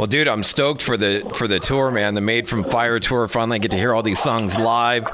Well, dude, I'm stoked for the for the tour, man. The Made from Fire tour. Finally, get to hear all these songs live.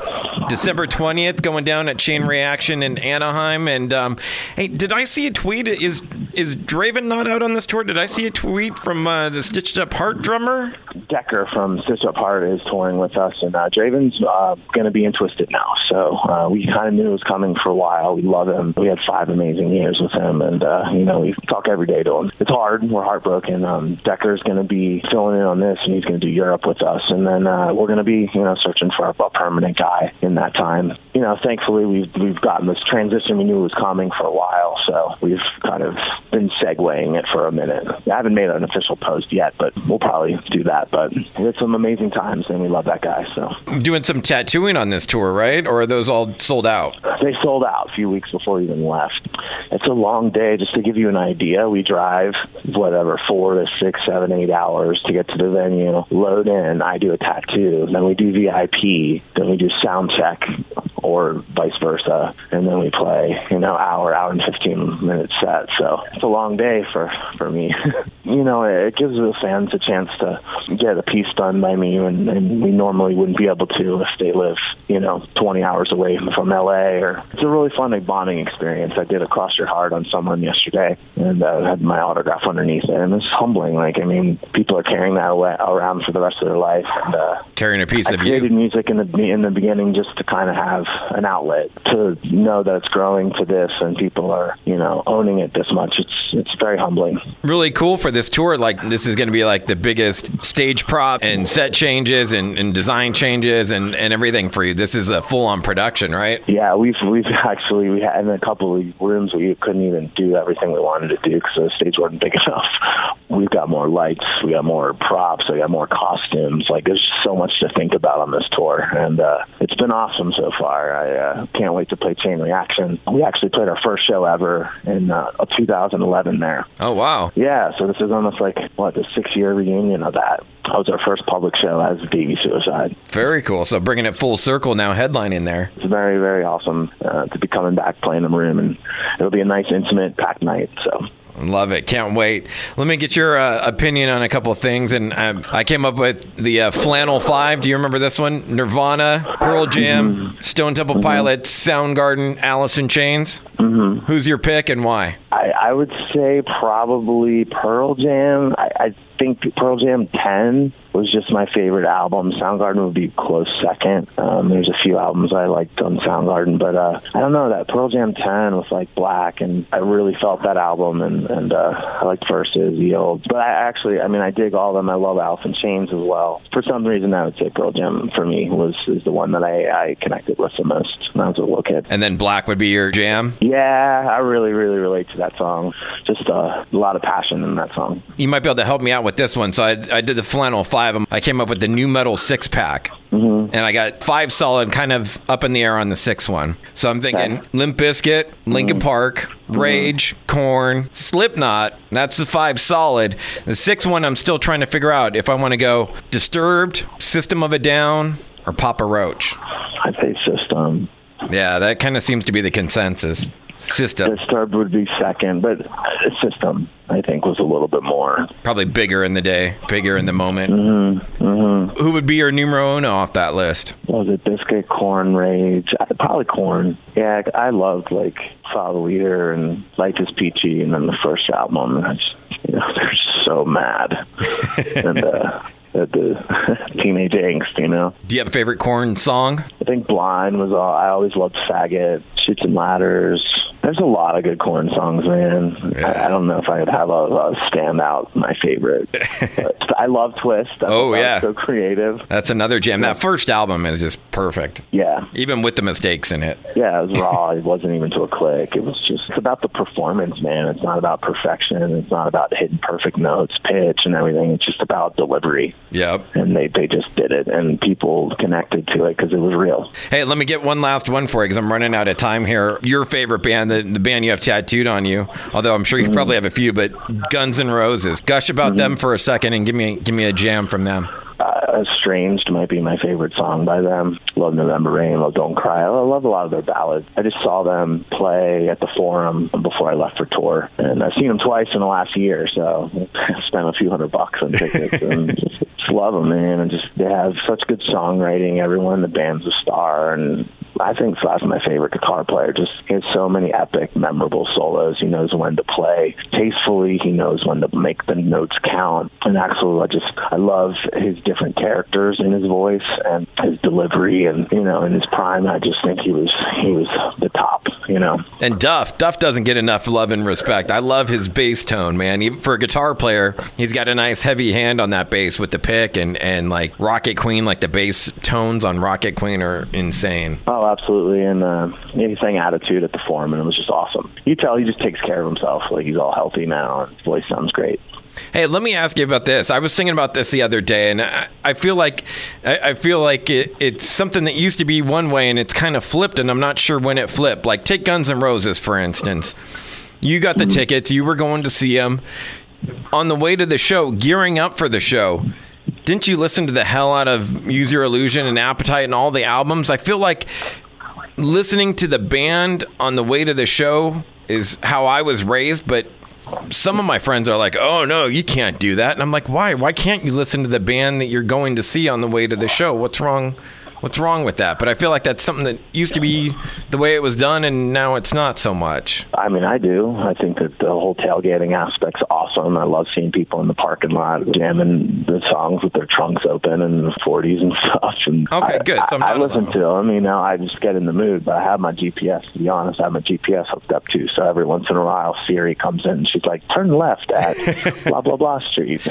December 20th, going down at Chain Reaction in Anaheim. And um, hey, did I see a tweet? Is is Draven not out on this tour? Did I see a tweet from uh, the Stitched Up Heart drummer? Decker from Stitched Up Heart is touring with us, and uh, Draven's uh, going to be in Twisted now. So uh, we kind of knew it was coming for a while. We love him. We had five amazing years with him, and uh, you know we talk every day to him. It's hard. We're heartbroken. Um, Decker's going to be be filling in on this, and he's going to do Europe with us. And then uh, we're going to be, you know, searching for a, a permanent guy in that time. You know, thankfully we've we've gotten this transition. We knew it was coming for a while, so we've kind of been segueing it for a minute. I haven't made an official post yet, but we'll probably do that. But had some amazing times, and we love that guy. So doing some tattooing on this tour, right? Or are those all sold out? They sold out a few weeks before we even left. It's a long day. Just to give you an idea, we drive whatever four to six, seven, eight hours hours to get to the venue, load in, I do a tattoo, then we do VIP, then we do sound check or vice versa, and then we play, you know, hour, hour and 15 minute set. So it's a long day for, for me. you know, it gives the fans a chance to get a piece done by me, and, and we normally wouldn't be able to if they live, you know, 20 hours away from LA. Or it's a really fun like, bonding experience. I did a Cross Your Heart on someone yesterday, and uh, had my autograph underneath it, and it's humbling. Like, I mean, people are carrying that around for the rest of their life. And, uh, carrying a piece I of created music in the in the beginning just to kind of have an outlet to know that it's growing to this, and people are you know owning it this much. It's it's very humbling. Really cool for this tour. Like this is going to be like the biggest stage prop and set changes and, and design changes and, and everything for you. This is a full on production, right? Yeah, we've we've actually we had in a couple of rooms we couldn't even do everything we wanted to do because the stage wasn't big enough. We've got more lights, we got more props, we got more costumes. Like there's so much to think about on this tour, and uh, it's been awesome so far. I uh, can't wait to play Chain Reaction. We actually played our first show ever in uh, 2011 there. Oh wow! Yeah, so this is almost like what the six year reunion of that. That was our first public show as Baby Suicide. Very cool. So bringing it full circle now, headlining there. It's very very awesome uh, to be coming back playing the room, and it'll be a nice intimate packed night. So Love it. Can't wait. Let me get your uh, opinion on a couple of things. And uh, I came up with the uh, Flannel Five. Do you remember this one? Nirvana, Pearl Jam, mm-hmm. Stone Temple mm-hmm. Pilots, Soundgarden, Alice in Chains. Mm-hmm. Who's your pick and why? I, I would say probably Pearl Jam. I, I think Pearl Jam 10 was just my favorite album. Soundgarden would be close second. Um, there's a few albums I liked on Soundgarden, but uh, I don't know that Pearl Jam 10 was like black, and I really felt that album, and and uh, I liked Versus, the old. But I actually, I mean, I dig all of them. I love Alice in Chains as well. For some reason, I would say Pearl Jam for me was is the one that I, I connected with the most when I was a little kid. And then Black would be your jam. Yeah, I really really relate to that song. Just uh, a lot of passion in that song. You might be able to help me out with this one. So I, I did the flannel five. I came up with the nu metal six pack. Mm-hmm. And I got five solid, kind of up in the air on the sixth one. So I'm thinking okay. Limp Bizkit, Linkin mm-hmm. Park, mm-hmm. Rage, mm-hmm. Korn, Slipknot. That's the five solid. The sixth one, I'm still trying to figure out if I want to go Disturbed, System of a Down, or Papa Roach. I say System. Yeah, that kind of seems to be the consensus. System. The Disturbed would be second, but System I think was a little bit more probably bigger in the day, bigger in the moment. Mm-hmm. Mm-hmm. Who would be your numero uno off that list? Was it Bizkit, Korn, Rage? Probably Korn. Yeah, I loved like Follow the Leader and Life is Peachy, and then the first album. I just, you know, they're so mad, and uh, the teenage angst, you know. Do you have a favorite Korn song? I think Blind was all. I always loved Faggot, Chutes and Ladders. There's a lot of good Korn songs, man. Yeah. I, I, don't know if I'd have a, a standout my favorite. I love Twist. I oh yeah, so creative. That's another jam. That first album is just perfect. Yeah, even with the mistakes in it. Yeah, it was raw. it wasn't even to a click. It was just it's about the performance, man. It's not about perfection. It's not about hitting perfect notes, pitch, and everything. It's just about delivery. Yep. And they they just did it, and people connected to it because it was real. Hey, let me get one last one for you because I'm running out of time here. Your favorite band, the, the band you have tattooed on you, although I'm sure you mm-hmm. probably have a few, but Guns N' Roses. Gush about mm-hmm. them for a second and give me give me a jam from them. Uh, Estranged might be my favorite song by them. Love November Rain, love Don't Cry. I love a lot of their ballads. I just saw them play at the Forum before I left for tour, and I've seen them twice in the last year, so I spent a few hundred bucks on tickets and love them, man. And just they have such good songwriting. Everyone in the band's a star, and I think Slash's my favorite guitar player. Just he has so many epic, memorable solos. He knows when to play tastefully. He knows when to make the notes count. And Axl, I just I love his different characters in his voice and his delivery. And you know, in his prime, I just think he was he was the top. You know. And Duff, Duff doesn't get enough love and respect. I love his bass tone, man. Even for a guitar player, he's got a nice heavy hand on that bass with the pick and and like Rocket Queen, like the bass tones on Rocket Queen are insane. Oh, absolutely. And uh, he sang Attitude at the Forum, and it was just awesome. You tell he just takes care of himself. Like he's all healthy now, and his voice sounds great. Hey, let me ask you about this. I was thinking about this the other day, and I, I feel like I, I feel like it, it's something that used to be one way, and it's kind of flipped, and I'm not sure when it flipped. Like take Guns N' Roses for instance. You got the Mm-hmm. tickets. You were going to see them. On the way to the show, gearing up for the show, didn't you listen to the hell out of Use Your Illusion and Appetite and all the albums? I feel like listening to the band on the way to the show is how I was raised, but some of my friends are like, "Oh no, you can't do that." And I'm like, "Why? Why can't you listen to the band that you're going to see on the way to the show? What's wrong? What's wrong with that?" But I feel like that's something that used to be the way it was done and now it's not so much. I mean, I do. I think that the whole tailgating aspect's awesome. I love seeing people in the parking lot jamming the songs with their trunks open and the 40s and stuff. And Okay, I, good. So I, I listen to them. You know, I just get in the mood. But I have my GPS. To be honest, I have my GPS hooked up too. So every once in a while, Siri comes in. and She's like, "Turn left at blah blah blah street."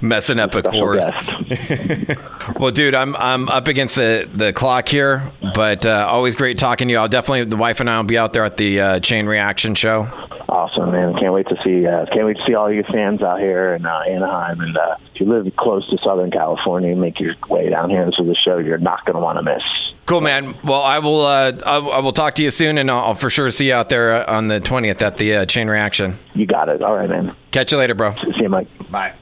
Messing up a course. Well, dude, I'm I'm up against the, the clock here, but uh, always great talking to you. I'll definitely the wife and I will be out there at the uh, Chain Reaction show. Awesome, man! Can't wait to see. Uh, can't wait to see all you fans out here in uh, Anaheim. And uh, if you live close to Southern California, make your way down here to the show. You're not going to want to miss. Cool, man. Well, I will uh, I, I will talk to you soon, and I'll, I'll for sure see you out there uh, on the twentieth at the uh, Chain Reaction. You got it. All right, man. Catch you later, bro. See you, Mike. Bye.